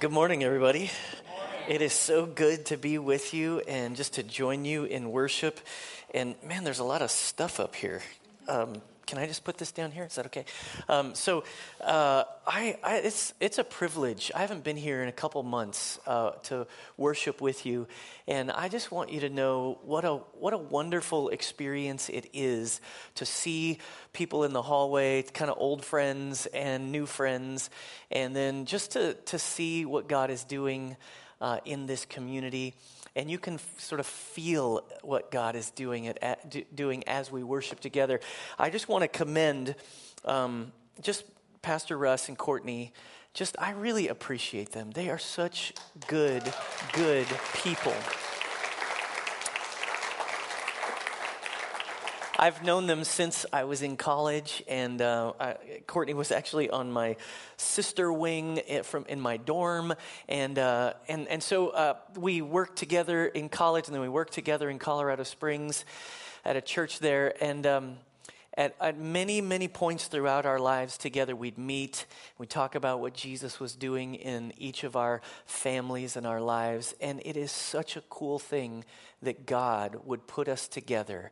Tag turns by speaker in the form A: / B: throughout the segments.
A: Good morning, everybody. It is so good to be with you and just to join you in worship. And man, there's a lot of stuff up here. Um, can I just put this down here? Is that okay? Um, so, uh, I, I, it's it's a privilege. I haven't been here in a couple months uh, to worship with you, and I just want you to know what a what a wonderful experience it is to see people in the hallway, kind of old friends and new friends, and then just to to see what God is doing uh, in this community and you can f- sort of feel what God is doing, it at, do, doing as we worship together. I just want to commend um, just Pastor Russ and Courtney. Just, I really appreciate them. They are such good, good people. I've known them since I was in college, and uh, I, Courtney was actually on my sister wing from in my dorm, and uh, and and so uh, we worked together in college, and then we worked together in Colorado Springs, at a church there, and. Um, at, at, many, many points throughout our lives together, we'd meet, we'd talk about what Jesus was doing in each of our families and our lives. And it is such a cool thing that God would put us together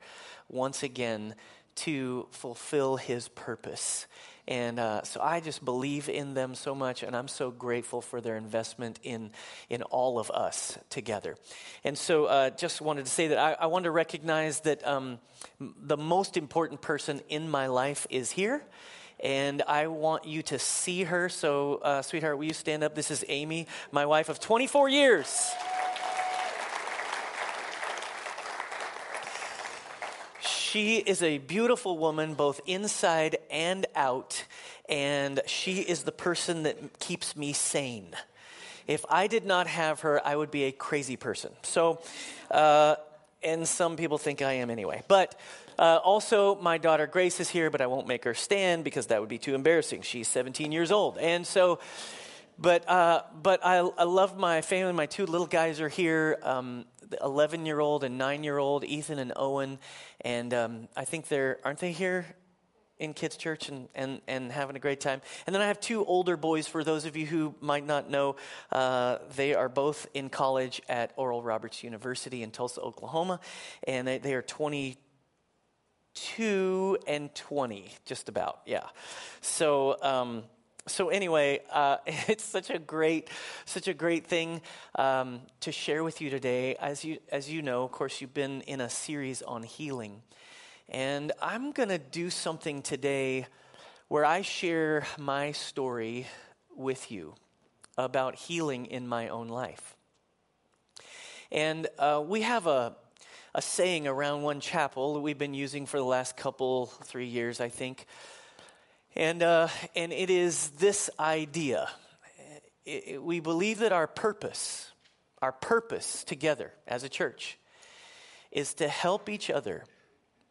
A: once again to fulfill his purpose. And uh, so I just believe in them so much, and I'm so grateful for their investment in, in all of us together. And so uh, just wanted to say that I, I want to recognize that um, the most important person in my life is here. And I want you to see her. So, uh, sweetheart, will you stand up? This is Amy, my wife of 24 years. She is a beautiful woman, both inside and out, and she is the person that keeps me sane. If I did not have her, I would be a crazy person. So, uh, and some people think I am anyway. But uh, also, my daughter Grace is here, but I won't make her stand because that would be too embarrassing. She's 17 years old. And so, but, uh, but I, I love my family. My two little guys are here. Um, 11 year old and 9 year old, Ethan and Owen. And um, I think they're, aren't they here in kids' church and, and, and having a great time? And then I have two older boys, for those of you who might not know. Uh, they are both in college at Oral Roberts University in Tulsa, Oklahoma. And they, they are 22 and 20, just about, yeah. So, um, so anyway, uh, it's such a great, such a great thing um, to share with you today. As you, as you know, of course, you've been in a series on healing, and I'm going to do something today where I share my story with you about healing in my own life. And uh, we have a, a saying around one chapel that we've been using for the last couple, three years, I think. And, uh, and it is this idea. It, it, we believe that our purpose, our purpose together as a church, is to help each other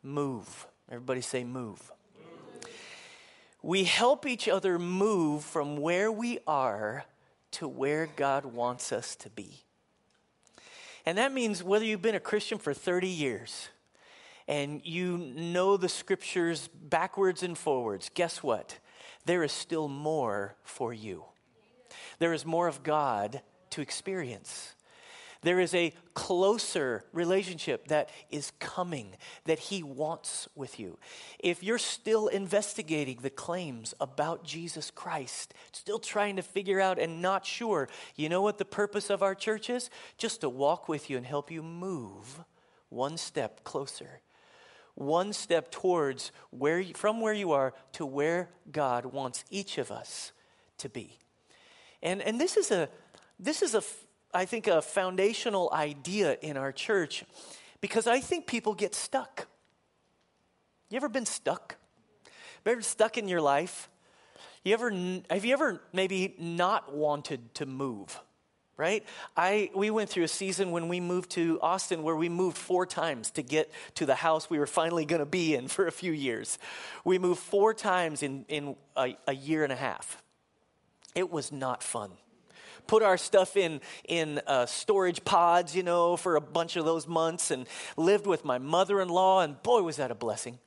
A: move. Everybody say, move. move. We help each other move from where we are to where God wants us to be. And that means whether you've been a Christian for 30 years, and you know the scriptures backwards and forwards, guess what? There is still more for you. There is more of God to experience. There is a closer relationship that is coming that He wants with you. If you're still investigating the claims about Jesus Christ, still trying to figure out and not sure, you know what the purpose of our church is? Just to walk with you and help you move one step closer one step towards where you, from where you are to where God wants each of us to be. And, and this is a, this is a, I think, a foundational idea in our church because I think people get stuck. You ever been stuck? Ever stuck in your life? You ever, have you ever maybe not wanted to move? Right? I, we went through a season when we moved to Austin where we moved four times to get to the house we were finally going to be in for a few years. We moved four times in, in a, a year and a half. It was not fun. Put our stuff in, in uh, storage pods, you know, for a bunch of those months and lived with my mother in law, and boy, was that a blessing.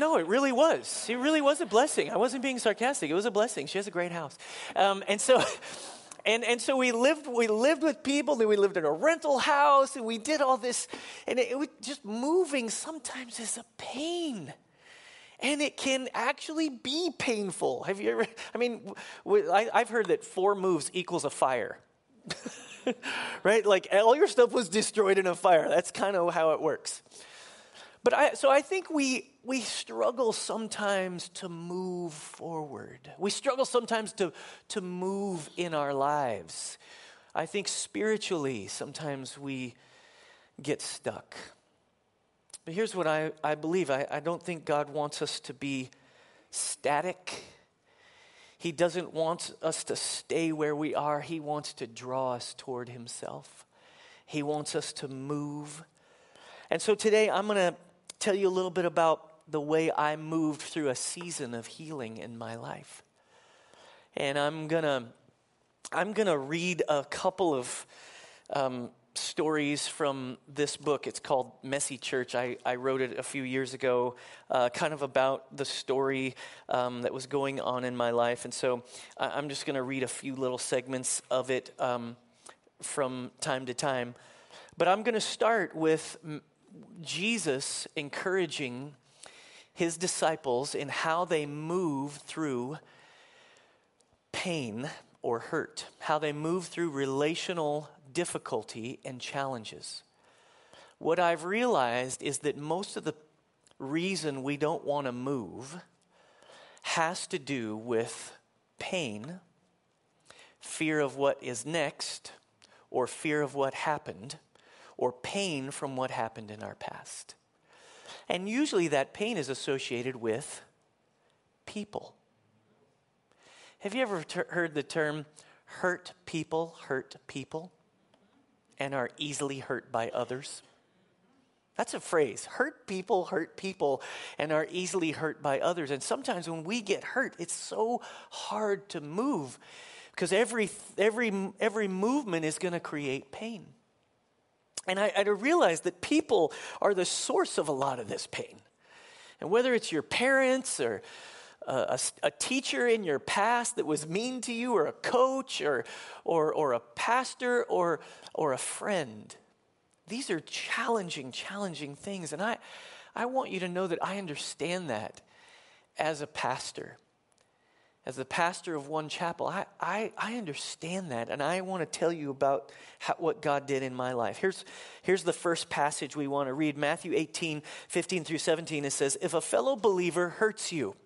A: No, it really was. It really was a blessing. I wasn't being sarcastic. It was a blessing. She has a great house. Um, and so. And, and so we lived, we lived with people, then we lived in a rental house, and we did all this. And it, it was just moving sometimes is a pain and it can actually be painful. Have you ever? I mean, I, have heard that four moves equals a fire. right? Like all your stuff was destroyed in a fire. That's kind of how it works. But I, so I think we, we struggle sometimes to move forward. We struggle sometimes to, to move in our lives. I think spiritually, sometimes we get stuck. But here's what I, I believe I, I don't think God wants us to be static he doesn't want us to stay where we are, He wants to draw us toward Himself. He wants us to move. And so today I'm going to tell you a little bit about the way I moved through a season of healing in my life. And I'm going to I'm going to read a couple of um, stories from this book. It's called Messy Church. I, I wrote it a few years ago, uh, kind of about the story um, that was going on in my life. And so I, am just going to read a few little segments of it um, from time to time. But I'm going to start with Jesus encouraging his disciples in how they move through pain or hurt, how they move through relational difficulty and challenges. What I've realized is that most of the reason we don't want to move has to do with pain, fear of what is next, or fear of what happened, or pain from what happened in our past. And usually that pain is associated with people. Have you ever ter- heard the term hurt people hurt people? and are easily hurt by others. That's a phrase. Hurt people hurt people and are easily hurt by others. And sometimes when we get hurt, it's so hard to move because every, every, every movement is going to create pain. And I, I realized that people are the source of a lot of this pain. And whether it's your parents or uh, a, a, teacher in your past that was mean to you, or a coach, or, or, or a pastor, or, or a friend. These are challenging, challenging things. And I, I want you to know that I understand that as a pastor. As the pastor of one chapel, I, I, I understand that, and I want to tell you about how, what God did in my life. Here's, here's the first passage we want to read Matthew 18, 15 through 17. It says, If a fellow believer hurts you,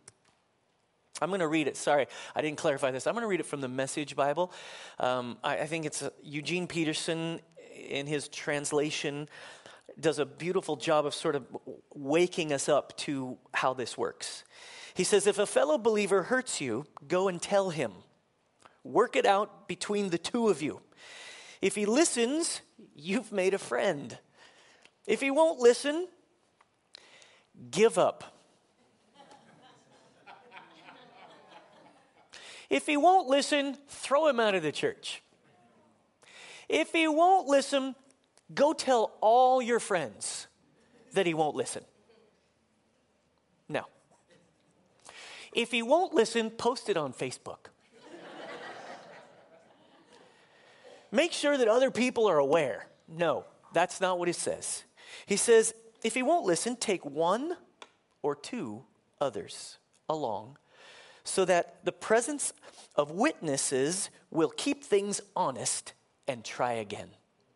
A: I'm going to read it. Sorry, I didn't clarify this. I'm going to read it from the Message Bible. Um, I, I, think it's uh, Eugene Peterson in his translation does a beautiful job of sort of waking us up to how this works. He says, If a fellow believer hurts you, go and tell him. Work it out between the two of you. If he listens, you've made a friend. If he won't listen, give up If he won't listen, throw him out of the church. If he won't listen, go tell all your friends that he won't listen. No. If he won't listen, post it on Facebook. Make sure that other people are aware. No, that's not what he says. He says, if he won't listen, take one or two others along so that the presence of witnesses will keep things honest and try again.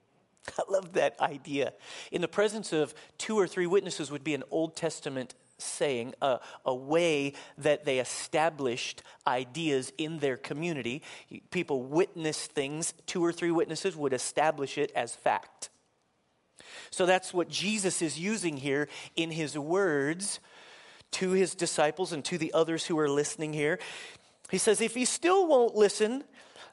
A: I love that idea. In the presence of two or three witnesses would be an Old Testament saying, a, a way that they established ideas in their community. People witness things, two or three witnesses would establish it as fact. So that's what Jesus is using here in his words to his disciples and to the others who are listening here. He says, if he still won't listen,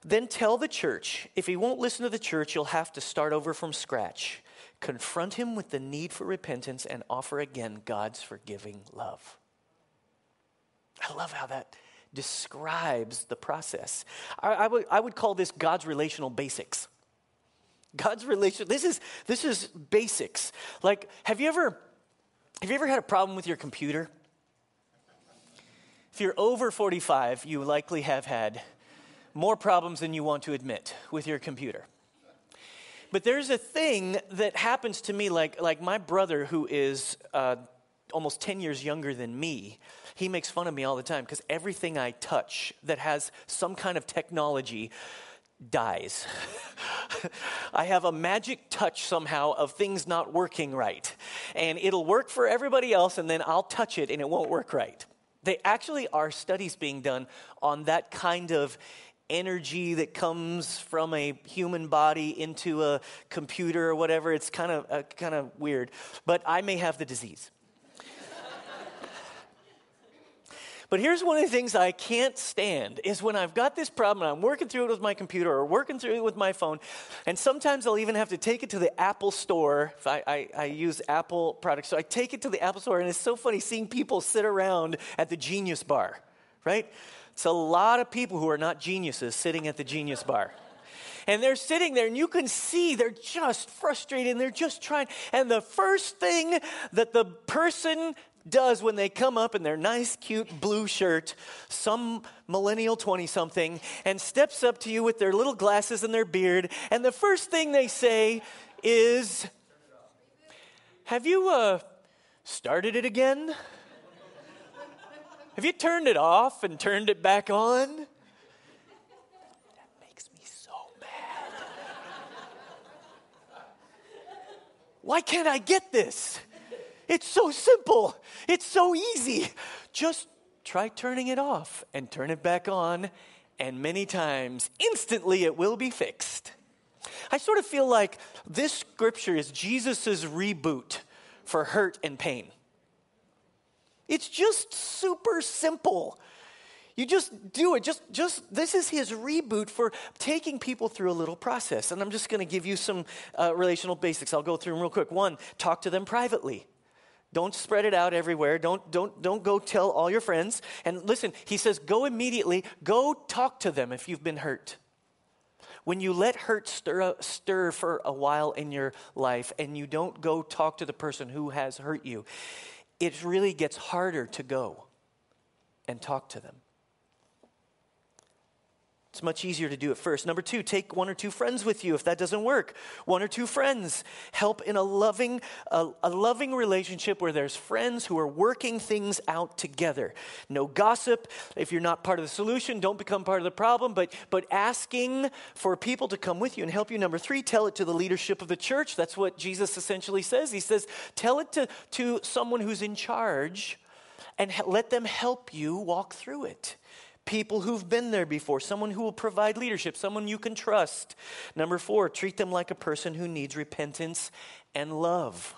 A: then tell the church. If he won't listen to the church, you'll have to start over from scratch. Confront him with the need for repentance and offer again God's forgiving love. I love how that describes the process. I, would, would call this God's relational basics. God's relation. This is this is basics. Like, have you ever have you ever had a problem with your computer? If you're over 45, you likely have had more problems than you want to admit with your computer. But there's a thing that happens to me, like, like my brother, who is uh, almost 10 years younger than me, he makes fun of me all the time because everything I touch that has some kind of technology dies. I have a magic touch somehow of things not working right. And it'll work for everybody else, and then I'll touch it and it won't work right. They actually are studies being done on that kind of energy that comes from a human body into a computer or whatever. It's kind of uh, kind of weird, but I may have the disease. But here's one of the things I can't stand is when I've got this problem and I'm working through it with my computer or working through it with my phone, and sometimes I'll even have to take it to the Apple store. I, I, I use Apple products, so I take it to the Apple store, and it's so funny seeing people sit around at the Genius Bar, right? It's a lot of people who are not geniuses sitting at the Genius Bar. And they're sitting there, and you can see they're just frustrated and they're just trying. And the first thing that the person does when they come up in their nice, cute blue shirt, some millennial 20 something, and steps up to you with their little glasses and their beard, and the first thing they say is, Have you uh, started it again? Have you turned it off and turned it back on? That makes me so mad. Why can't I get this? It's so simple. It's so easy. Just try turning it off and turn it back on, and many times, instantly, it will be fixed. I sort of feel like this scripture is Jesus' reboot for hurt and pain. It's just super simple. You just do it. Just, just this is his reboot for taking people through a little process. And I'm just going to give you some uh, relational basics. I'll go through them real quick. One, talk to them privately. Don't spread it out everywhere. Don't, don't, don't go tell all your friends. And listen, he says, go immediately. Go talk to them if you've been hurt. When you let hurt stir, stir for a while in your life and you don't go talk to the person who has hurt you, it really gets harder to go and talk to them. It's much easier to do it first. Number two, take one or two friends with you if that doesn't work. One or two friends. Help in a loving, a, a, loving relationship where there's friends who are working things out together. No gossip. If you're not part of the solution, don't become part of the problem, but, but asking for people to come with you and help you. Number three, tell it to the leadership of the church. That's what Jesus essentially says. He says, tell it to, to someone who's in charge and let them help you walk through it people who've been there before, someone who will provide leadership, someone you can trust. Number four, treat them like a person who needs repentance and love.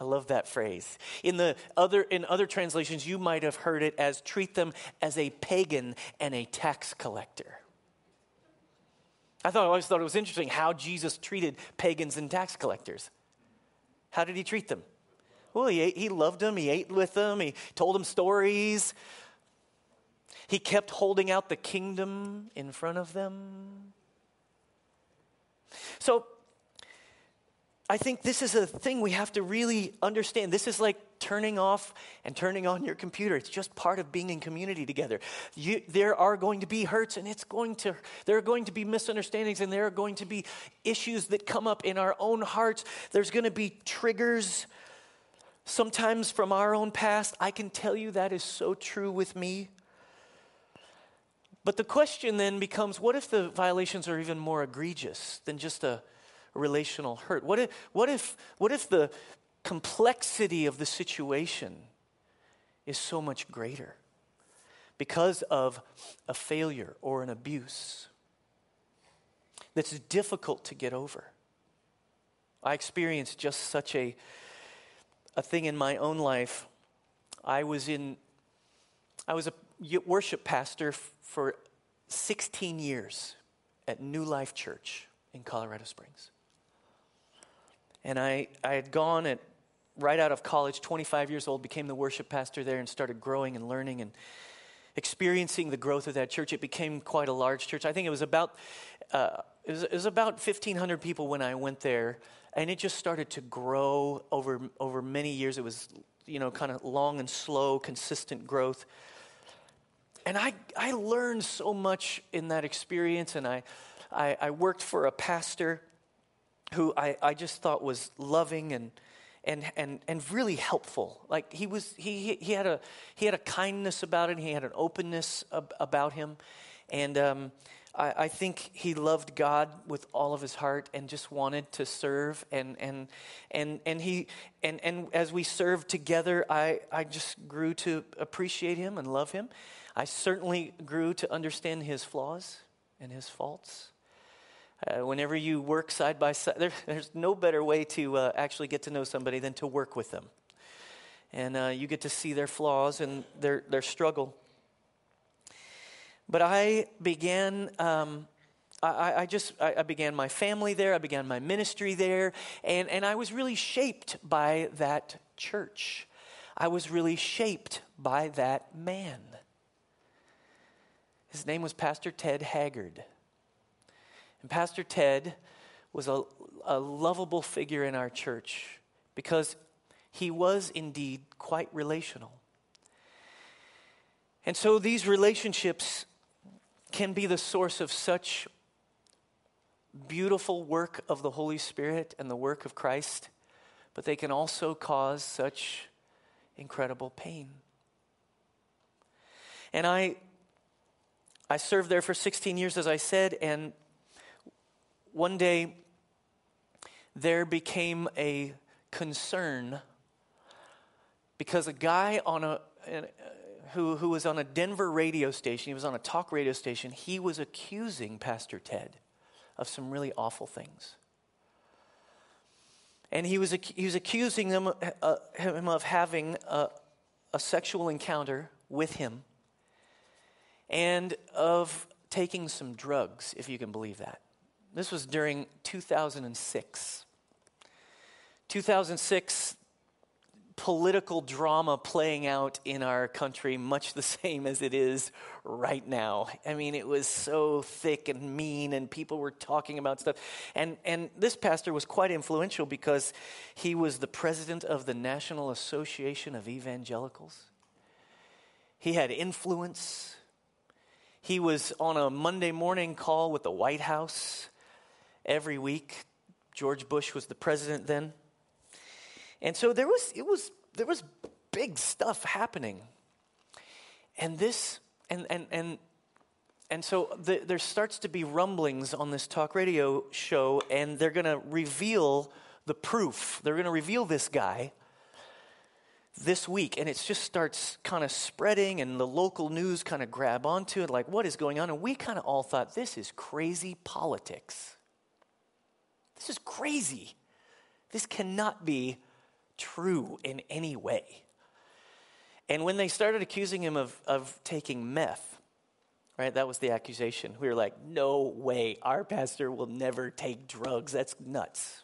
A: I love that phrase. In the other in other translations you might have heard it as treat them as a pagan and a tax collector. I thought I always thought it was interesting how Jesus treated pagans and tax collectors. How did he treat them? Well, he, ate, he loved them, he ate with them, he told them stories. He kept holding out the kingdom in front of them. So, I think this is a thing we have to really understand. This is like turning off and turning on your computer. It's just part of being in community together. You, there are going to be hurts and it's going to there are going to be misunderstandings and there are going to be issues that come up in our own hearts. There's going to be triggers sometimes from our own past. I can tell you that is so true with me. But the question then becomes what if the violations are even more egregious than just a, relational hurt? What if, what, if, what if the complexity of the situation is so much greater because of a failure or an abuse that's difficult to get over? I experienced just such a, a thing in my own life. I was in, I was a worship pastor for 16 years at New Life Church in Colorado Springs. And I, I had gone at right out of college, 25 years old, became the worship pastor there and started growing and learning and experiencing the growth of that church. It became quite a large church. I think it was about uh, it, was, it was about 1,500 people when I went there, and it just started to grow over over many years. It was you know kind of long and slow, consistent growth. And I, I learned so much in that experience, and I, I, I worked for a pastor who I, I just thought was loving and, and, and, and really helpful. Like he was, he, he, had a, he had a kindness about it. He had an openness ab- about him. And um, I, I, think he loved God with all of his heart and just wanted to serve. And, and, and, and, he, and, and as we served together, I, I just grew to appreciate him and love him. I certainly grew to understand his flaws and his faults. Uh, whenever you work side by side, there, there's no better way to uh, actually get to know somebody than to work with them. And uh, you get to see their flaws and their, their struggle. But I began, um, I, I, just, I, I began my family there, I began my ministry there, and, and I was really shaped by that church. I was really shaped by that man. His name was Pastor Ted Haggard. And Pastor Ted was a, a lovable figure in our church because he was indeed quite relational. And so these relationships can be the source of such beautiful work of the Holy Spirit and the work of Christ, but they can also cause such incredible pain. And I I served there for 16 years as I said and one day there became a concern because a guy on a, who, who was on a Denver radio station, he was on a talk radio station, he was accusing Pastor Ted of some really awful things. And he was, he was accusing uh, him of having a, a sexual encounter with him and of taking some drugs, if you can believe that. This was during 2006. 2006, political drama playing out in our country, much the same as it is right now. I mean, it was so thick and mean, and people were talking about stuff. And, and this pastor was quite influential because he was the president of the National Association of Evangelicals. He had influence. He was on a Monday morning call with the White House every week. George Bush was the president then. And so there was it was there was big stuff happening. And this and and and and so the, there starts to be rumblings on this talk radio show, and they're going to reveal the proof. They're going to reveal this guy this week, and it just starts kind of spreading, and the local news kind of grab onto it, like, what is going on? And we kind of all thought, this is crazy politics. This is crazy. This cannot be true in any way. And when they started accusing him of, of taking meth, right, that was the accusation. We were like, no way, our pastor will never take drugs. That's nuts.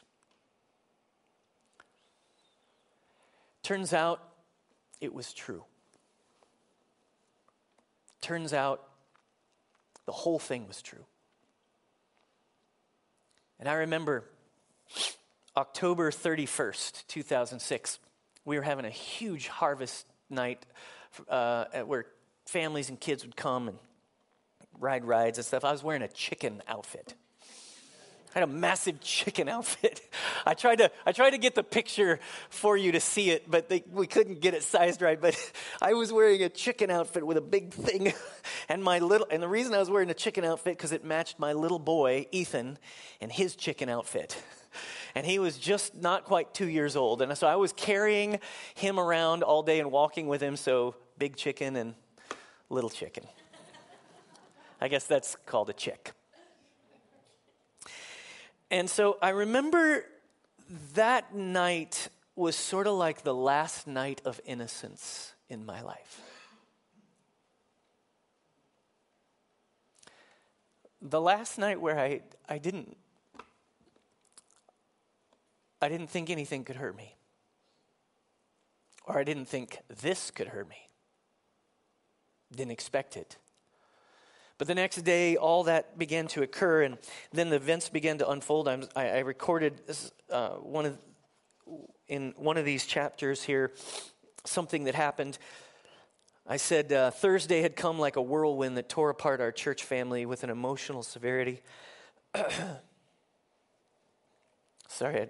A: Turns out it was true. Turns out the whole thing was true. And I remember October 31st, 2006, we were having a huge harvest night uh, where families and kids would come and ride rides and stuff. I was wearing a chicken outfit. I had a massive chicken outfit. I tried to I tried to get the picture for you to see it, but they, we couldn't get it sized right. But I was wearing a chicken outfit with a big thing, and my little and the reason I was wearing a chicken outfit because it matched my little boy Ethan and his chicken outfit. And he was just not quite two years old, and so I was carrying him around all day and walking with him. So big chicken and little chicken. I guess that's called a chick. And so I remember that night was sort of like the last night of innocence in my life. The last night where I, I didn't I didn't think anything could hurt me. Or I didn't think this could hurt me. Didn't expect it. But the next day, all that began to occur, and then the events began to unfold. I, I recorded uh, one of, in one of these chapters here something that happened. I said uh, Thursday had come like a whirlwind that tore apart our church family with an emotional severity. Sorry, I,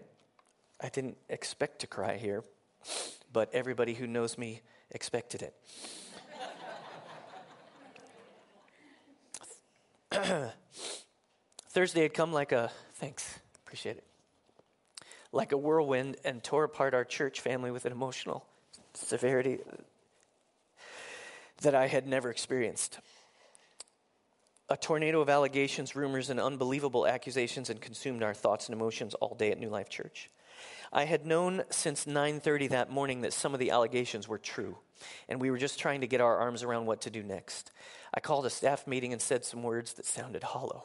A: I didn't expect to cry here, but everybody who knows me expected it. Thursday had come like a, thanks, appreciate it, like a whirlwind and tore apart our church family with an emotional severity that I had never experienced. A tornado of allegations, rumors, and unbelievable accusations and consumed our thoughts and emotions all day at New Life Church. I had known since 9:30 that morning that some of the allegations were true, and we were just trying to get our arms around what to do next. I called a staff meeting and said some words that sounded hollow.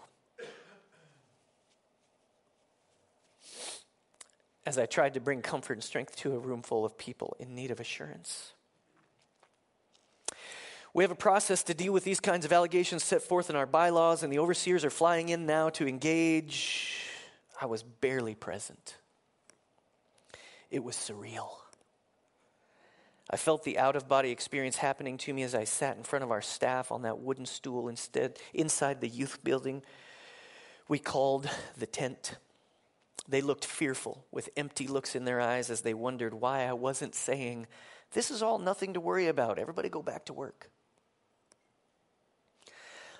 A: As I tried to bring comfort and strength to a room full of people in need of assurance. We have a process to deal with these kinds of allegations set forth in our bylaws, and the overseers are flying in now to engage. I was barely present. It was surreal. I felt the out of body experience happening to me as I sat in front of our staff on that wooden stool instead inside the youth building we called the tent. They looked fearful with empty looks in their eyes as they wondered why I wasn't saying, This is all nothing to worry about. Everybody go back to work.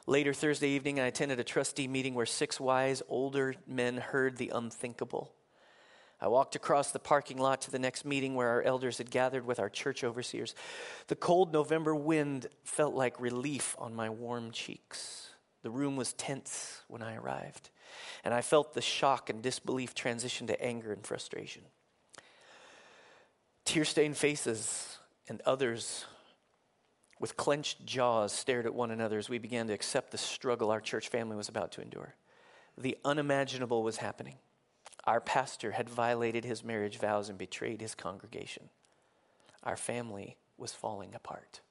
A: Later Thursday evening, I attended a trustee meeting where six wise older men heard the unthinkable. I walked across the parking lot to the next meeting where our elders had gathered with our church overseers. The cold November wind felt like relief on my warm cheeks. The room was tense when I arrived, and I felt the shock and disbelief transition to anger and frustration. Tear stained faces and others with clenched jaws stared at one another as we began to accept the struggle our church family was about to endure. The unimaginable was happening. Our pastor had violated his marriage vows and betrayed his congregation. Our family was falling apart.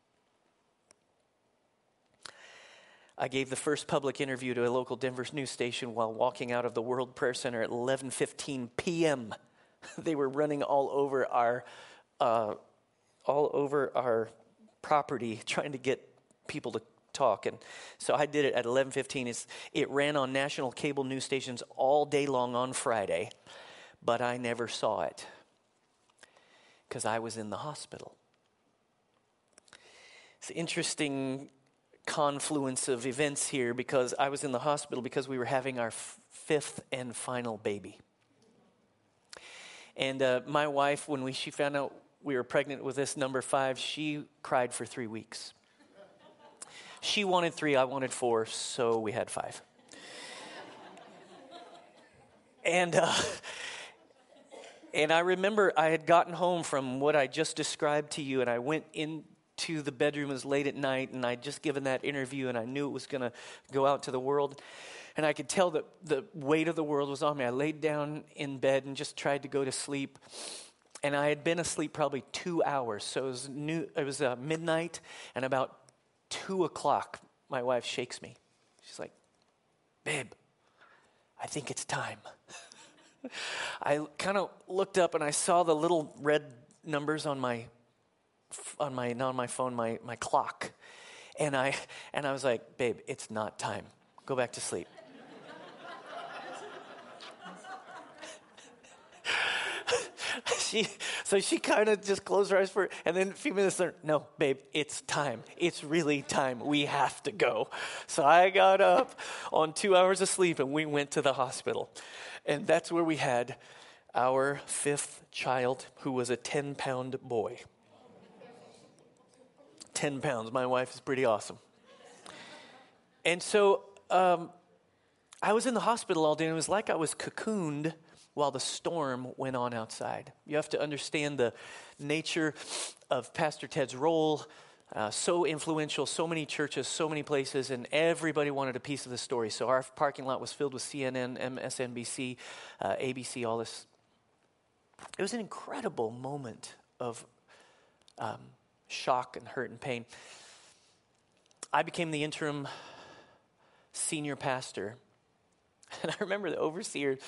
A: I gave the first public interview to a local Denver news station while walking out of the World Prayer Center at 11:15 p.m. they were running all over our uh, all over our property trying to get people to talk. And so I did it at 11:15. it ran on national cable news stations all day long on Friday, but I never saw it because I was in the hospital. It's an interesting confluence of events here because I was in the hospital because we were having our f- fifth and final baby. And uh, my wife, when we, she found out we were pregnant with this number five, she cried for three weeks. She wanted three, I wanted four, so we had five. and, uh, and I remember I had gotten home from what I just described to you, and I went into the bedroom. It was late at night, and I'd just given that interview, and I knew it was going to go out to the world. And I could tell that the weight of the world was on me. I laid down in bed and just tried to go to sleep and I had been asleep probably two hours. So it was, new, it was uh, midnight, and about two o'clock, my wife shakes me. She's like, Babe, I think it's time. I kind of looked up and I saw the little red numbers on my on my not on my phone, my, my clock. And I and I was like, babe, it's not time. Go back to sleep. She, so she kind of just closed her eyes for, and then a few minutes later, no, babe, it's time. It's really time. We have to go. So I got up on two hours of sleep and we went to the hospital. And that's where we had our fifth child, who was a 10 pound boy. 10 pounds. My wife is pretty awesome. And so um, I was in the hospital all day, and it was like I was cocooned while the storm went on outside. You have to understand the nature of Pastor Ted's role. Uh, so influential, so many churches, so many places, and everybody wanted a piece of the story. So our parking lot was filled with CNN, MSNBC, uh, ABC, all this. It was an incredible moment of um, shock and hurt and pain. I became the interim senior pastor, and I remember the overseer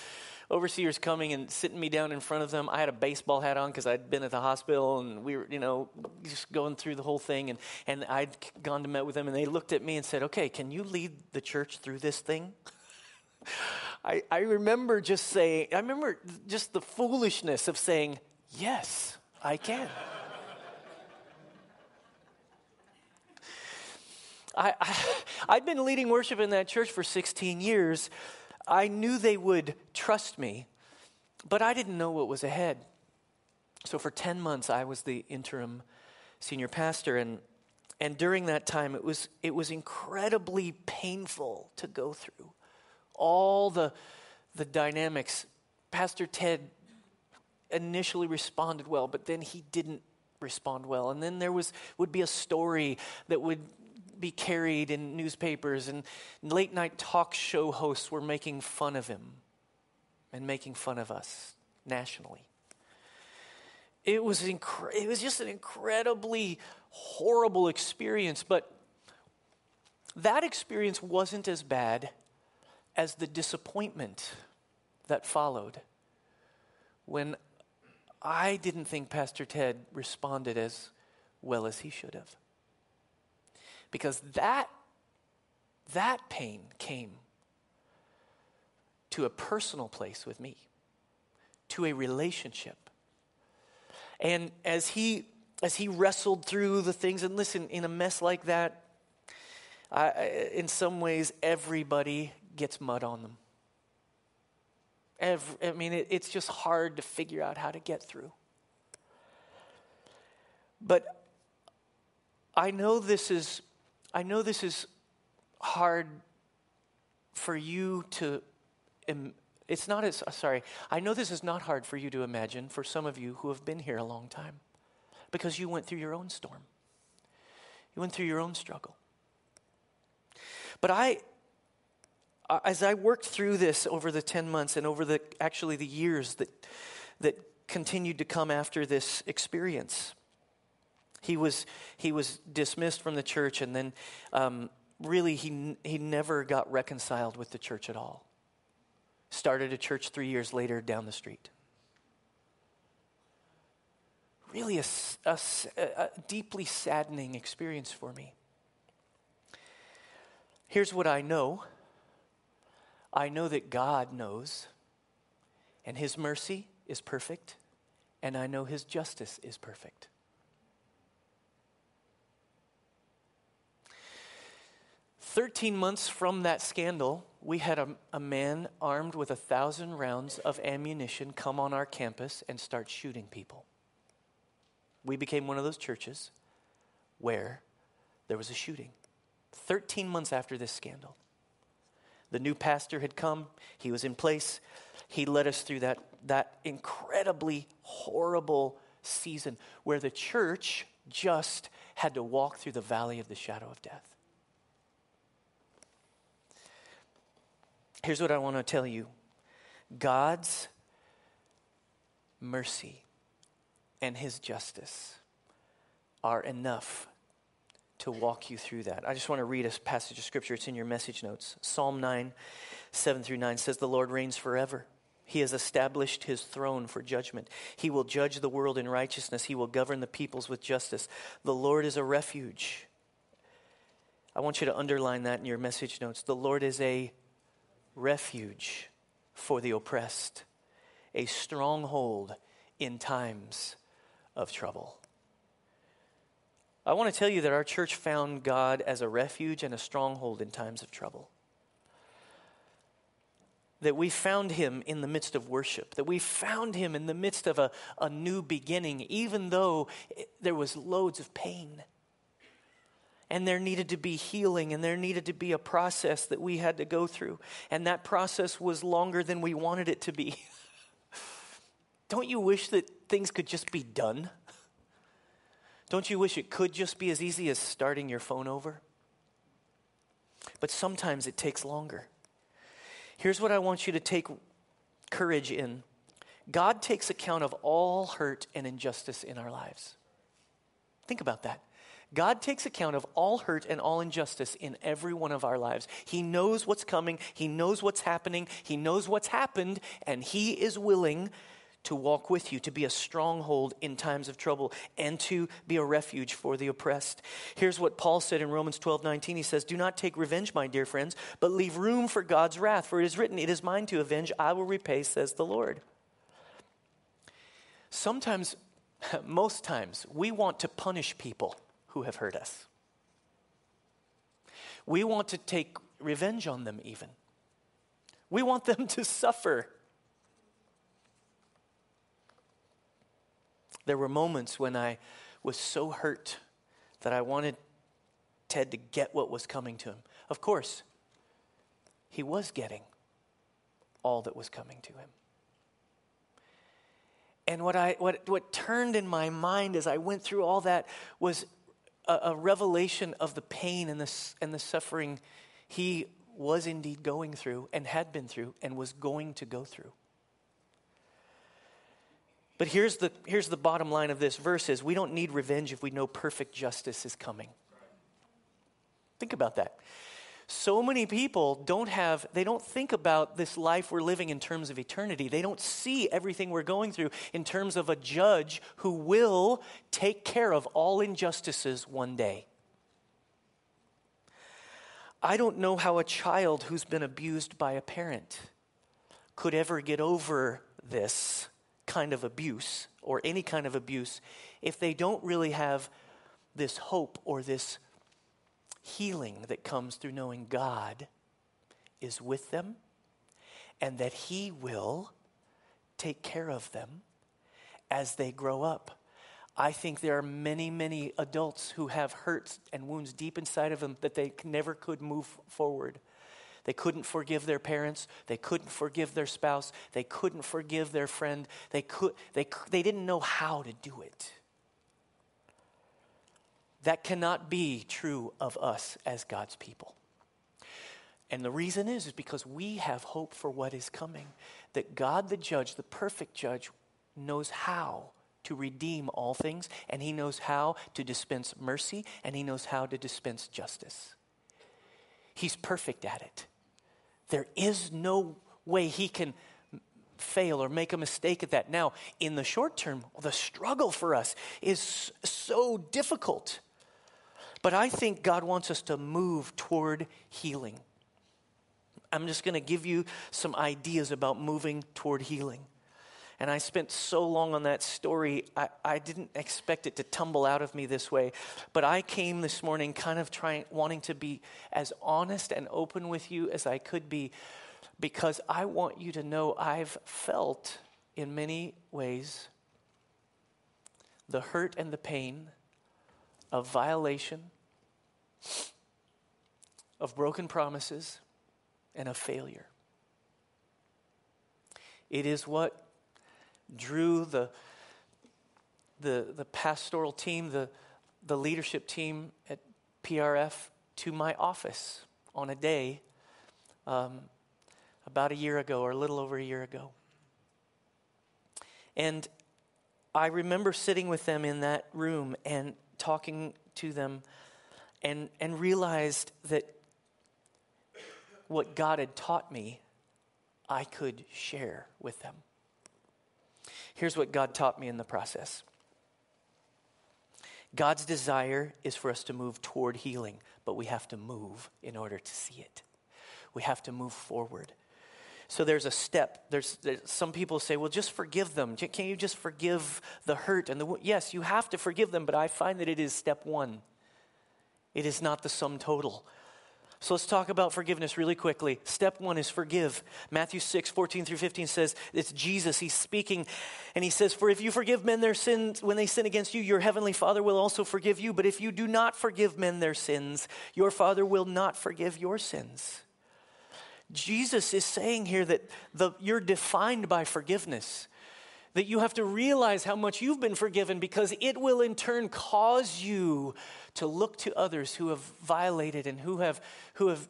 A: overseers coming and sitting me down in front of them. I had a baseball hat on because I'd been at the hospital and we were, you know, just going through the whole thing. And, and I'd gone to met with them and they looked at me and said, okay, can you lead the church through this thing? I, I remember just saying, I remember just the foolishness of saying, yes, I can. I, I, I'd been leading worship in that church for 16 years. I knew they would trust me, but I didn't know what was ahead. So for 10 months, I was the interim senior pastor, and, and during that time, it was, it was incredibly painful to go through all the, the dynamics. Pastor Ted initially responded well, but then he didn't respond well. And then there was would be a story that would be carried in newspapers, and late night talk show hosts were making fun of him and making fun of us nationally. It was, it was just an incredibly horrible experience, but that experience wasn't as bad as the disappointment that followed when I didn't think Pastor Ted responded as well as he should have. Because that, that pain came to a personal place with me, to a relationship. And as he, as he wrestled through the things, and listen, in a mess like that, in some ways, everybody gets mud on them. Every, I mean, it, it's just hard to figure out how to get through. But I know this is I know this is hard for you to, it's not as, uh, sorry, I know this is not hard for you to imagine for some of you who have been here a long time because you went through your own storm. You went through your own struggle. But I, uh, as I worked through this over the 10 months and over the, actually the years that, that continued to come after this experience, he was, he was dismissed from the church, and then um, really he, he never got reconciled with the church at all. Started a church three years later down the street. Really, a, a, a deeply saddening experience for me. Here's what I know I know that God knows, and His mercy is perfect, and I know His justice is perfect. 13 months from that scandal, we had a, a, man armed with a thousand rounds of ammunition come on our campus and start shooting people. We became one of those churches where there was a shooting. 13 months after this scandal. The new pastor had come, he was in place. He led us through that, that incredibly horrible season where the church just had to walk through the valley of the shadow of death. Here's what I want to tell you God's mercy and his justice are enough to walk you through that. I just want to read a passage of scripture. It's in your message notes. Psalm 9, 7 through 9 says, The Lord reigns forever. He has established his throne for judgment. He will judge the world in righteousness. He will govern the peoples with justice. The Lord is a refuge. I want you to underline that in your message notes. The Lord is a refuge for the oppressed, a stronghold in times of trouble. I want to tell you that our church found God as a refuge and a stronghold in times of trouble. That we found him in the midst of worship, that we found him in the midst of a, a new beginning, even though it, there was loads of pain and there needed to be healing and there needed to be a process that we had to go through. And that process was longer than we wanted it to be. Don't you wish that things could just be done? Don't you wish it could just be as easy as starting your phone over? But sometimes it takes longer. Here's what I want you to take courage in God takes account of all hurt and injustice in our lives. Think about that. God takes account of all hurt and all injustice in every one of our lives. He knows what's coming, He knows what's happening, He knows what's happened, and He is willing to walk with you, to be a stronghold in times of trouble, and to be a refuge for the oppressed. Here's what Paul said in Romans 12 19. He says, Do not take revenge, my dear friends, but leave room for God's wrath, for it is written, It is mine to avenge, I will repay, says the Lord. Sometimes, most times, we want to punish people who have hurt us. We want to take revenge on them, even. We want them to suffer. There were moments when I was so hurt that I wanted Ted to get what was coming to him. Of course, he was getting all that was coming to him. And what, I, what, what turned in my mind as I went through all that was a, a revelation of the pain and the, and the suffering he was indeed going through and had been through and was going to go through. But here's the, here's the bottom line of this verse is we don't need revenge if we know perfect justice is coming. Think about that. So many people don't have, they don't think about this life we're living in terms of eternity. They don't see everything we're going through in terms of a judge who will take care of all injustices one day. I don't know how a child who's been abused by a parent could ever get over this kind of abuse or any kind of abuse if they don't really have this hope or this healing that comes through knowing God is with them and that He will take care of them as they grow up. I think there are many, many adults who have hurts and wounds deep inside of them that they never could move forward. They couldn't forgive their parents. They couldn't forgive their spouse. They couldn't forgive their friend. They, could, they, they didn't know how to do it. That cannot be true of us as God's people. And the reason is, is because we have hope for what is coming. That God, the judge, the perfect judge, knows how to redeem all things, and he knows how to dispense mercy, and he knows how to dispense justice. He's perfect at it. There is no way he can fail or make a mistake at that. Now, in the short term, the struggle for us is so difficult. But I think God wants us to move toward healing. I'm just going to give you some ideas about moving toward healing. And I spent so long on that story, I, I didn't expect it to tumble out of me this way. But I came this morning kind of trying, wanting to be as honest and open with you as I could be, because I want you to know I've felt in many ways the hurt and the pain of violation, of broken promises, and of failure. It is what drew the, the, the pastoral team, the, the leadership team at PRF to my office on a day um, about a year ago or a little over a year ago. And I remember sitting with them in that room and talking to them and, and realized that what God had taught me, I could share with them. Here's what God taught me in the process God's desire is for us to move toward healing, but we have to move in order to see it. We have to move forward. So there's a step. There's, there's, some people say, "Well, just forgive them. Can't you just forgive the hurt and the yes? You have to forgive them, but I find that it is step one. It is not the sum total. So let's talk about forgiveness really quickly. Step one is forgive. Matthew 6, 14 through 15 says, it's Jesus, he's speaking, and he says, For if you forgive men their sins when they sin against you, your heavenly Father will also forgive you. But if you do not forgive men their sins, your Father will not forgive your sins. Jesus is saying here that the, you're defined by forgiveness that you have to realize how much you've been forgiven because it will in turn cause you to look to others who have violated and who have, who have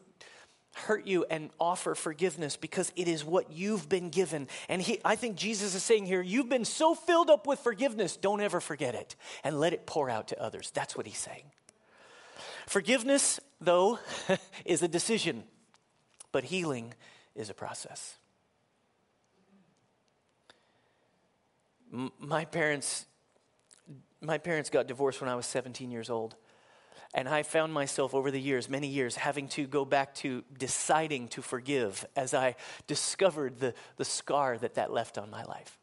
A: hurt you and offer forgiveness because it is what you've been given. And he, I think Jesus is saying here, you've been so filled up with forgiveness, don't ever forget it and let it pour out to others. That's what he's saying. Forgiveness, though, is a decision, but healing is a process. M- my parents my parents got divorced when I was 17 years old. And I found myself over the years, many years, having to go back to deciding to forgive as I discovered the, the scar that that left on my life.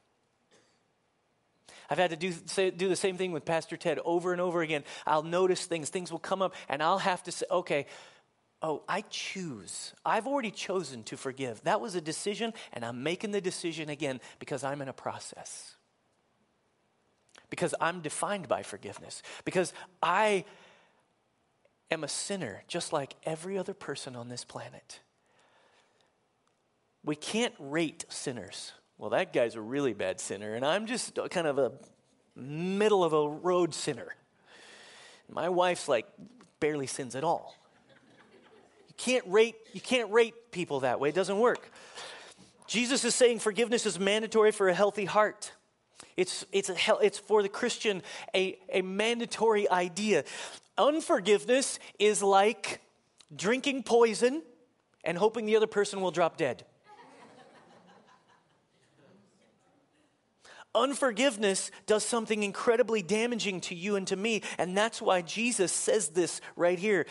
A: I've had to do, say, do the same thing with Pastor Ted over and over again. I'll notice things, things will come up, and I'll have to say, okay, oh, I choose. I've already chosen to forgive. That was a decision, and I'm making the decision again because I'm in a process. Because I'm defined by forgiveness. Because I am a sinner just like every other person on this planet. We can't rate sinners. Well, that guy's a really bad sinner, and I'm just kind of a middle of a road sinner. My wife's like barely sins at all. Can't rate, you can't rate people that way. It doesn't work. Jesus is saying forgiveness is mandatory for a healthy heart. It's, it's, a, it's for the Christian a, a mandatory idea. Unforgiveness is like drinking poison and hoping the other person will drop dead. Unforgiveness does something incredibly damaging to you and to me, and that's why Jesus says this right here.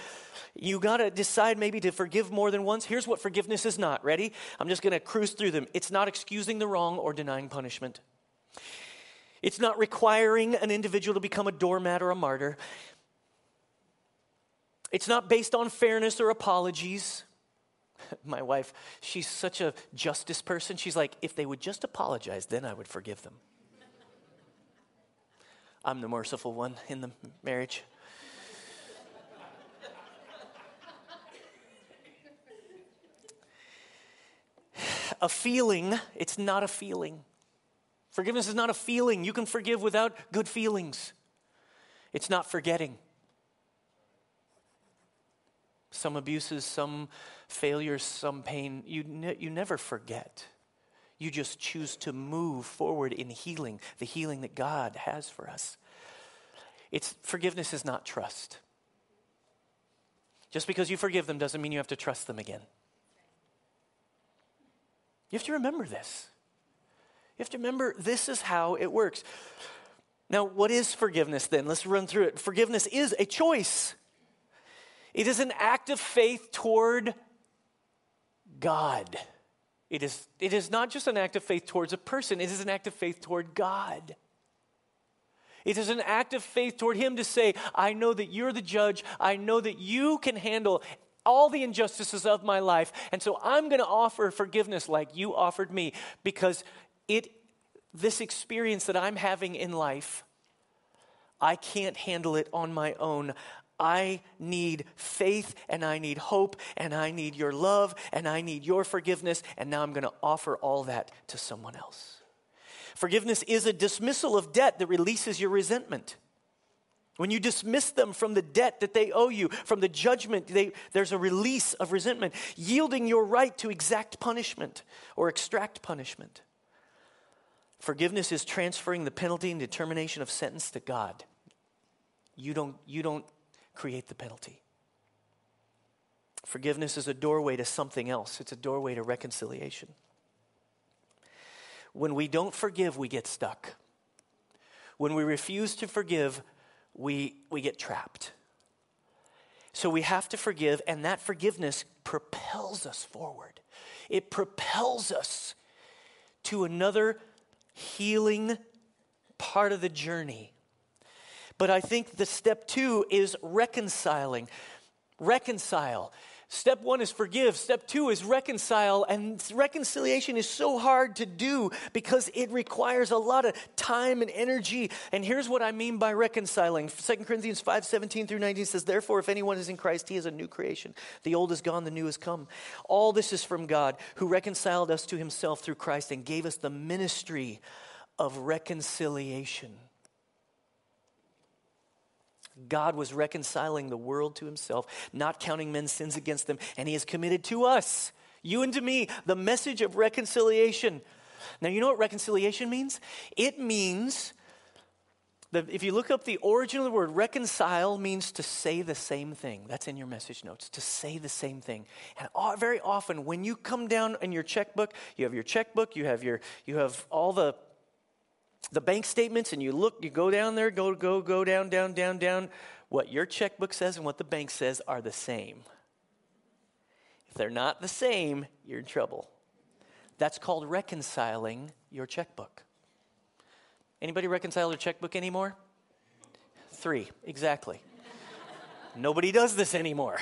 A: You got to decide maybe to forgive more than once. Here's what forgiveness is not. Ready? I'm just going to cruise through them. It's not excusing the wrong or denying punishment. It's not requiring an individual to become a doormat or a martyr. It's not based on fairness or apologies. My wife, she's such a justice person. She's like, if they would just apologize, then I would forgive them. I'm the merciful one in the marriage. a feeling, it's not a feeling. Forgiveness is not a feeling. You can forgive without good feelings. It's not forgetting some abuses, some failures, some pain, you, ne- you never forget. You just choose to move forward in healing, the healing that God has for us. It's forgiveness is not trust. Just because you forgive them doesn't mean you have to trust them again. You have to remember this. You have to remember this is how it works. Now, what is forgiveness then? Let's run through it. Forgiveness is a choice. It is an act of faith toward God. It is, it is not just an act of faith towards a person, it is an act of faith toward God. It is an act of faith toward Him to say, I know that you're the judge. I know that you can handle all the injustices of my life. And so I'm going to offer forgiveness like you offered me because it, this experience that I'm having in life, I can't handle it on my own. I need faith and I need hope and I need your love and I need your forgiveness. And now I'm going to offer all that to someone else. Forgiveness is a dismissal of debt that releases your resentment. When you dismiss them from the debt that they owe you, from the judgment, they, there's a release of resentment, yielding your right to exact punishment or extract punishment. Forgiveness is transferring the penalty and determination of sentence to God. You don't, you don't create the penalty. Forgiveness is a doorway to something else, it's a doorway to reconciliation. When we don't forgive, we get stuck. When we refuse to forgive, we, we get trapped. So we have to forgive, and that forgiveness propels us forward. It propels us to another healing part of the journey but I think the step two is reconciling. Reconcile. Step one is forgive. Step two is reconcile. And reconciliation is so hard to do because it requires a lot of time and energy. And here's what I mean by reconciling. 2 Corinthians 5 17 through 19 says, Therefore, if anyone is in Christ, he is a new creation. The old is gone, the new has come. All this is from God, who reconciled us to himself through Christ and gave us the ministry of reconciliation. God was reconciling the world to himself, not counting men's sins against them, and he has committed to us, you and to me, the message of reconciliation. Now, you know what reconciliation means? It means that if you look up the origin of the word, reconcile means to say the same thing. That's in your message notes, to say the same thing. And very often, when you come down in your checkbook, you have your checkbook, you have, your, you have all the, the bank statements, and you look, you go down there, go, go, go down, down, down, down. What your checkbook says and what the bank says are the same. If they're not the same, you're in trouble. That's called reconciling your checkbook. Anybody reconcile their checkbook anymore? Three, exactly. Nobody does this anymore.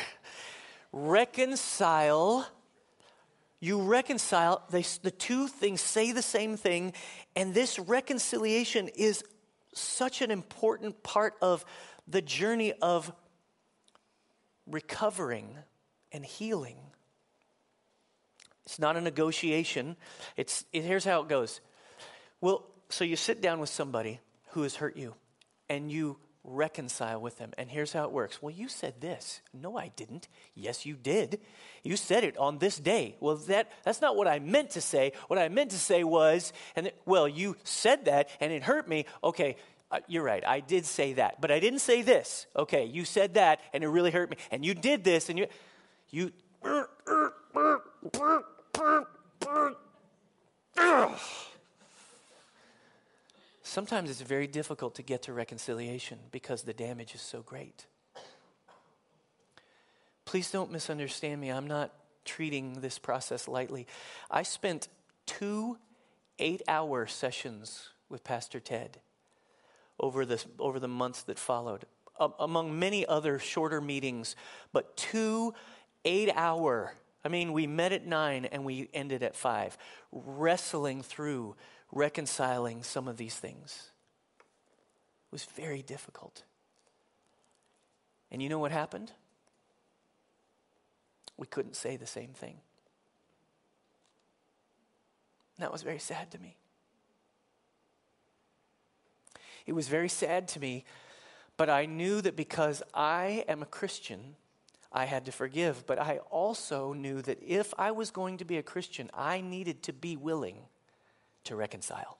A: Reconcile, you reconcile, they, the two things say the same thing, and this reconciliation is such an important part of the journey of recovering and healing. It's not a negotiation. It's, it, here's how it goes. Well, so you sit down with somebody who has hurt you and you reconcile with them. And here's how it works. Well, you said this. No, I didn't. Yes, you did. You said it on this day. Well, that that's not what I meant to say. What I meant to say was, and well, you said that and it hurt me. Okay, uh, you're right. I did say that, but I didn't say this. Okay, you said that and it really hurt me. And you did this and you you Sometimes it's very difficult to get to reconciliation because the damage is so great. Please don't misunderstand me. I'm not treating this process lightly. I spent two eight hour sessions with Pastor Ted over, the over the months that followed, among many other shorter meetings, but two eight hour. I mean, we met at nine and we ended at five, wrestling through reconciling some of these things. It was very difficult. And you know what happened? We couldn't say the same thing. that was very sad to me. It was very sad to me, but I knew that because I am a Christian, I had to forgive. But I also knew that if I was going to be a Christian, I needed to be willing to reconcile.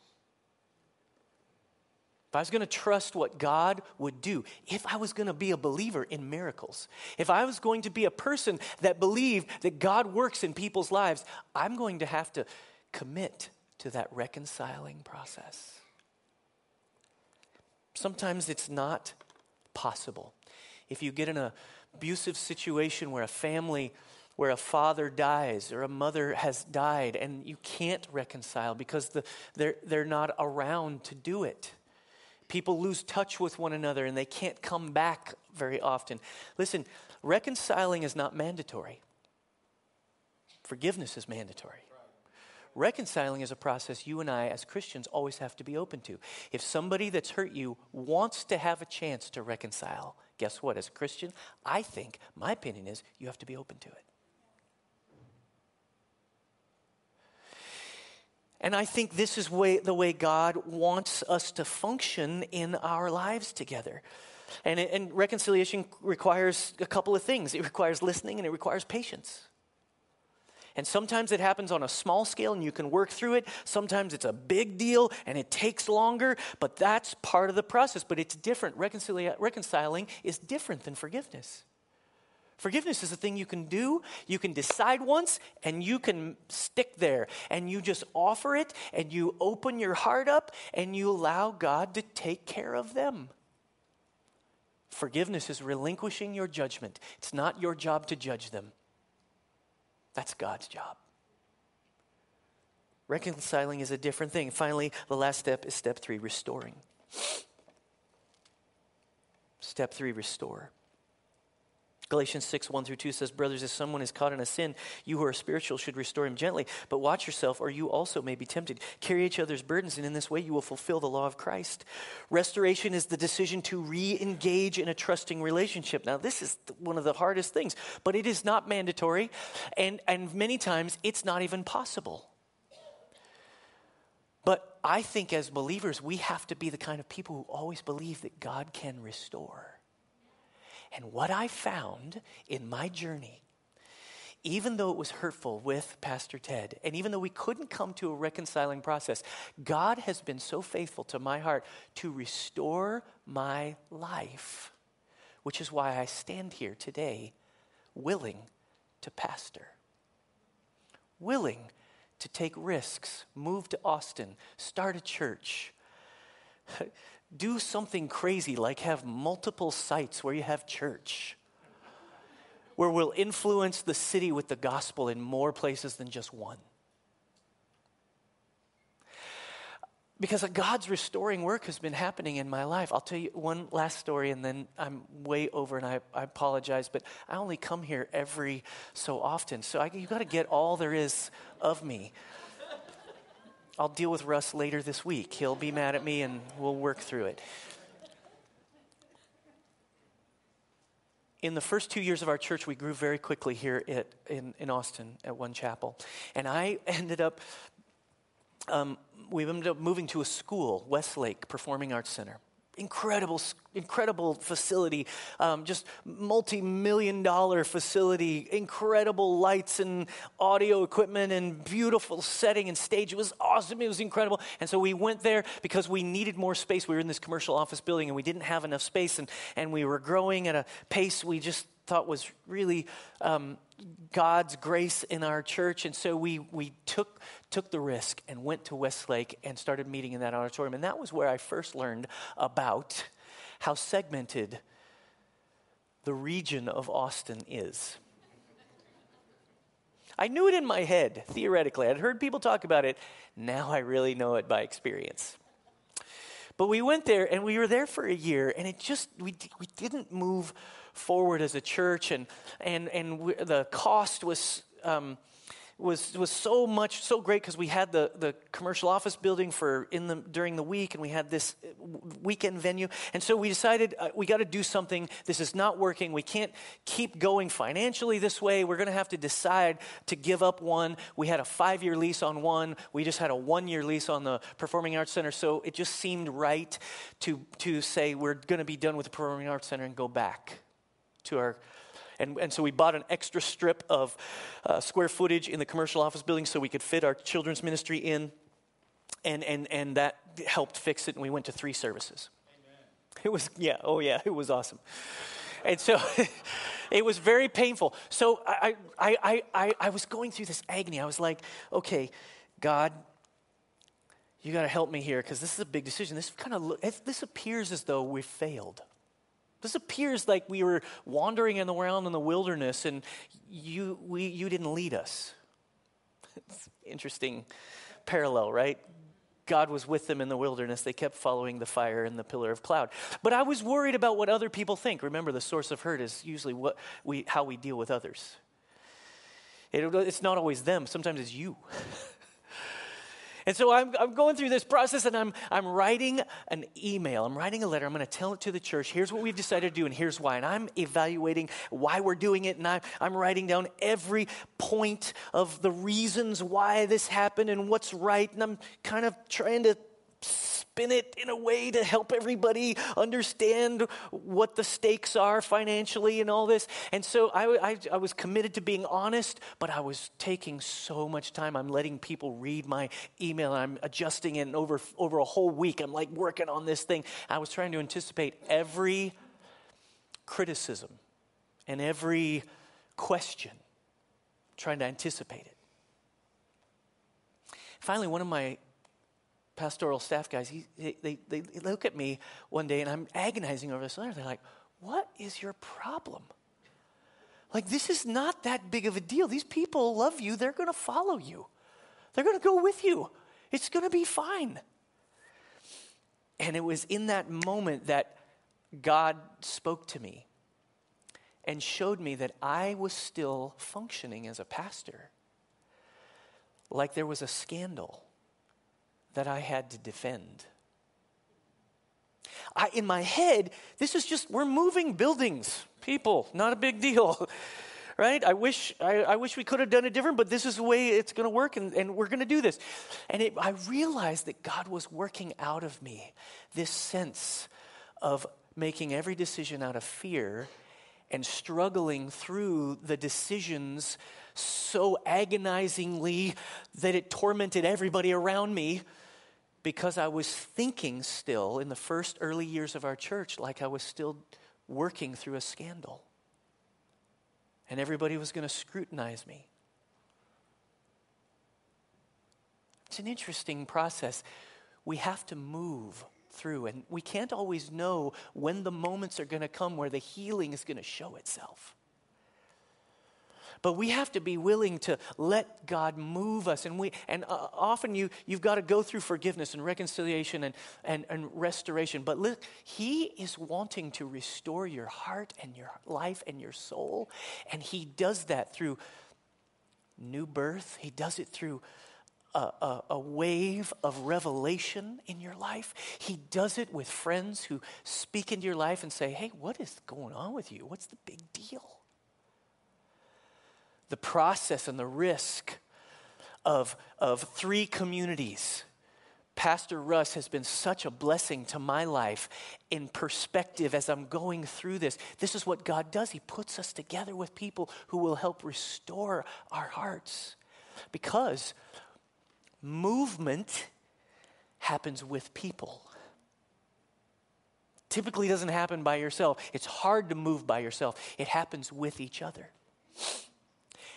A: If I was going to trust what God would do, if I was going to be a believer in miracles, if I was going to be a person that believed that God works in people's lives, I'm going to have to commit to that reconciling process. Sometimes it's not possible. If you get in an abusive situation where a family where a father dies or a mother has died and you can't reconcile because the, they're, they're not around to do it. People lose touch with one another and they can't come back very often. Listen, reconciling is not mandatory, forgiveness is mandatory. Reconciling is a process you and I, as Christians, always have to be open to. If somebody that's hurt you wants to have a chance to reconcile, guess what? As a Christian, I think, my opinion is, you have to be open to it. And I think this is way, the way God wants us to function in our lives together. And, and reconciliation requires a couple of things it requires listening and it requires patience. And sometimes it happens on a small scale and you can work through it. Sometimes it's a big deal and it takes longer, but that's part of the process. But it's different. Reconcilia- reconciling is different than forgiveness. Forgiveness is a thing you can do. You can decide once and you can stick there and you just offer it and you open your heart up and you allow God to take care of them. Forgiveness is relinquishing your judgment. It's not your job to judge them, that's God's job. Reconciling is a different thing. Finally, the last step is step three restoring. Step three restore. Galatians 6, 1 through 2 says, Brothers, if someone is caught in a sin, you who are spiritual should restore him gently. But watch yourself, or you also may be tempted. Carry each other's burdens, and in this way you will fulfill the law of Christ. Restoration is the decision to re engage in a trusting relationship. Now, this is one of the hardest things, but it is not mandatory, and, and many times it's not even possible. But I think as believers, we have to be the kind of people who always believe that God can restore. And what I found in my journey even though it was hurtful with Pastor Ted, and even though we couldn't come to a reconciling process, God has been so faithful to my heart to restore my life, which is why I stand here today willing to pastor, willing to take risks, move to Austin, start a church. Do something crazy like have multiple sites where you have church where we'll influence the city with the gospel in more places than just one. Because God's restoring work has been happening in my life. I'll tell you one last story and then I'm way over and I, I apologize, but I only come here every so often. So I, you got to get all there is of me. I'll deal with Russ later this week. He'll be mad at me and we'll work through it. in the first two years of our church, we grew very quickly here at, in, in Austin at One Chapel. And I ended up, um, we ended up moving to a school, Westlake Performing Arts Center incredible, incredible facility, um, just multi million dollar facility, incredible lights and audio equipment and beautiful setting and stage. It was awesome. It was incredible. And so we went there because we needed more space. We were in this commercial office building and we didn't have enough space and, and we were growing at a pace we just thought was really um, God's grace in our church. And so we, we took, took the risk and went to Westlake and started meeting in that auditorium. And that was where I first learned about how segmented the region of Austin is. I knew it in my head, theoretically. I'd heard people talk about it. Now I really know it by experience. But we went there and we were there for a year, and it just, we, we didn't move forward as a church, and, and, and we, the cost was. Um, was was so much so great because we had the the commercial office building for in the during the week and we had this weekend venue. And so we decided uh, we got to do something. This is not working. We can't keep going financially this way. We're going to have to decide to give up one. We had a 5 year lease on one. We just had a 1 year lease on the performing arts center. So it just seemed right to to say we're going to be done with the performing arts center and go back to our and, and so we bought an extra strip of uh, square footage in the commercial office building so we could fit our children's ministry in. And, and, and that helped fix it, and we went to three services. Amen. It was, yeah, oh yeah, it was awesome. And so it was very painful. So I, I, I, I, I was going through this agony. I was like, okay, God, you got to help me here because this is a big decision. This kind of this appears as though we failed. This appears like we were wandering around in the wilderness and you, we, you didn't lead us. It's interesting parallel, right? God was with them in the wilderness. They kept following the fire and the pillar of cloud. But I was worried about what other people think. Remember, the source of hurt is usually what we, how we deal with others. It, it's not always them, sometimes it's you. And so I'm, I'm going through this process and I'm, I'm writing an email. I'm writing a letter. I'm going to tell it to the church. Here's what we've decided to do, and here's why. And I'm evaluating why we're doing it, and I'm, I'm writing down every point of the reasons why this happened and what's right. And I'm kind of trying to spin it in a way to help everybody understand what the stakes are financially and all this. And so I, I, I, was committed to being honest, but I was taking so much time. I'm letting people read my email I'm adjusting it. And over, over a whole week, I'm like working on this thing. I was trying to anticipate every criticism and every question, trying to anticipate it. Finally, one of my pastoral staff guys, he, they, they, they look at me one day and I'm agonizing over this letter. They're like, What is your problem? Like, this is not that big of a deal. These people love you, they're going to follow you, they're going to go with you. It's going to be fine. And it was in that moment that God spoke to me and showed me that I was still functioning as a pastor like there was a scandal that I had to defend. I, in my head, this is just, we're moving buildings, people, not a big deal. right? I wish, I, I, wish we could have done it different, but this is the way it's going to work, and, and we're going to do this. And it, I realized that God was working out of me this sense of making every decision out of fear and struggling through the decisions so agonizingly that it tormented everybody around me because I was thinking still in the first early years of our church like I was still working through a scandal. And everybody was going to scrutinize me. It's an interesting process. We have to move through, and we can't always know when the moments are going to come where the healing is going to show itself. But we have to be willing to let God move us. And, we, and uh, often you, you've got to go through forgiveness and reconciliation and, and, and restoration. But look, He is wanting to restore your heart and your life and your soul. And He does that through new birth, He does it through a, a, a, wave of revelation in your life. He does it with friends who speak into your life and say, Hey, what is going on with you? What's the big deal? The process and the risk of, of three communities. Pastor Russ has been such a blessing to my life in perspective as I'm going through this. This is what God does. He puts us together with people who will help restore our hearts. Because movement happens with people. Typically doesn't happen by yourself. It's hard to move by yourself. It happens with each other.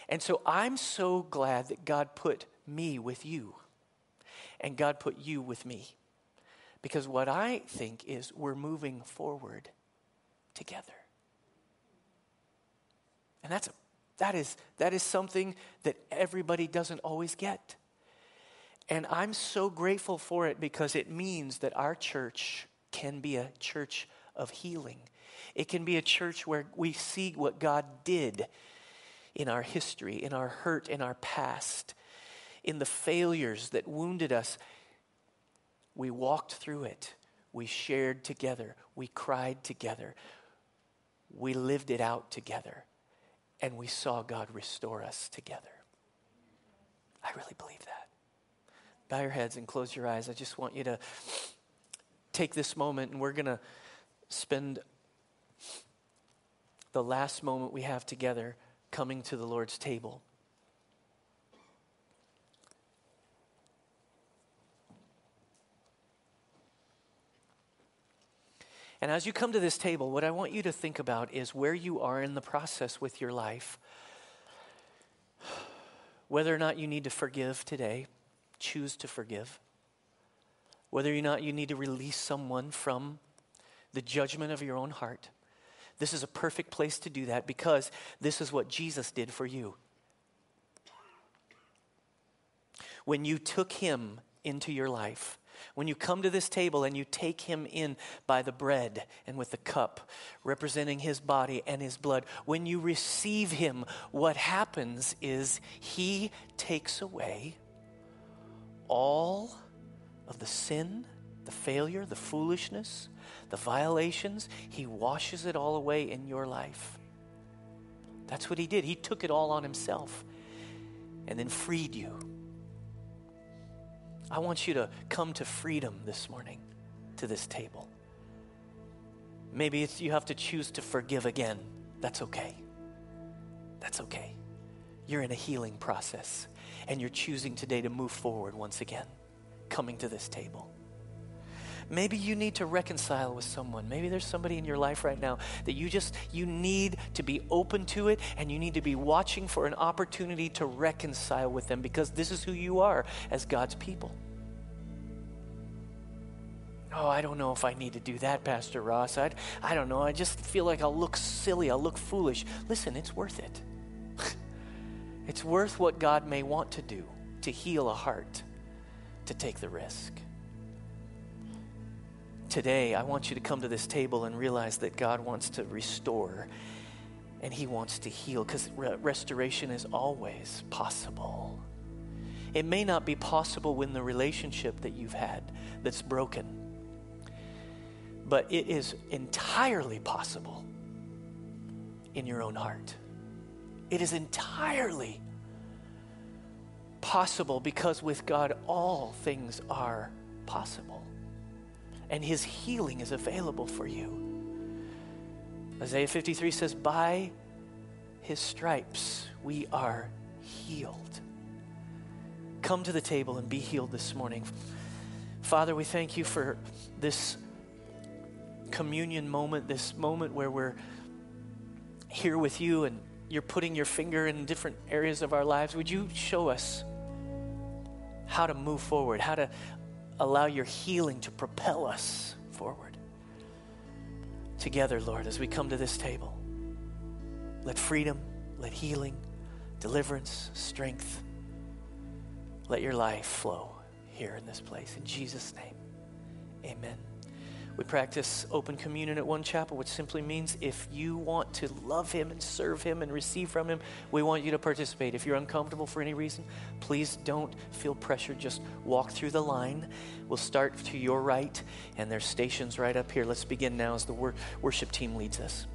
A: And so I'm so glad that God put me with you and God put you with me. Because what I think is we're moving forward together. And that's a, that is that is something that everybody doesn't always get. And I'm so grateful for it because it means that our church can be a church of healing. It can be a church where we see what God did in our history, in our hurt, in our past, in the failures that wounded us. We walked through it. We shared together. We cried together. We lived it out together. And we saw God restore us together. I really believe that bow your heads and close your eyes. I just want you to take this moment and we're going to spend the last moment we have together coming to the Lord's table. And as you come to this table, what I want you to think about is where you are in the process with your life. Whether or not you need to forgive today choose to forgive. Whether or not you need to release someone from the judgment of your own heart. This is a perfect place to do that because this is what Jesus did for you. When you took him into your life, when you come to this table and you take him in by the bread and with the cup, representing his body and his blood, when you receive him, what happens is he takes away all of the sin, the failure, the foolishness, the violations, He washes it all away in your life. That's what He did. He took it all on Himself and then freed you. I want you to come to freedom this morning to this table. Maybe it's you have to choose to forgive again. That's okay. That's okay. You're in a healing process and you're choosing today to move forward once again, coming to this table. Maybe you need to reconcile with someone. Maybe there's somebody in your life right now that you just you need to be open to it and you need to be watching for an opportunity to reconcile with them because this is who you are as God's people. Oh, I don't know if I need to do that, Pastor Ross. I, I don't know. I just feel like I'll look silly. I'll look foolish. Listen, it's worth it. It's worth what God may want to do to heal a heart, to take the risk. Today, I want you to come to this table and realize that God wants to restore and He wants to heal because re- restoration is always possible. It may not be possible when the relationship that you've had that's broken, but it is entirely possible in your own heart. It is entirely possible because with God, all things are possible. And His healing is available for you. Isaiah 53 says, By his stripes we are healed. Come to the table and be healed this morning. Father, we thank you for this communion moment, this moment where we're here with you and you're putting your finger in different areas of our lives. Would you show us how to move forward, how to allow your healing to propel us forward? Together, Lord, as we come to this table, let freedom, let healing, deliverance, strength, let your life flow here in this place. In Jesus' name, amen. We practice open communion at One Chapel, which simply means if you want to love Him and serve Him and receive from Him, we want you to participate. If you're uncomfortable for any reason, please don't feel pressured. Just walk through the line. We'll start to your right, and there's stations right up here. Let's begin now as the wor- worship team leads us.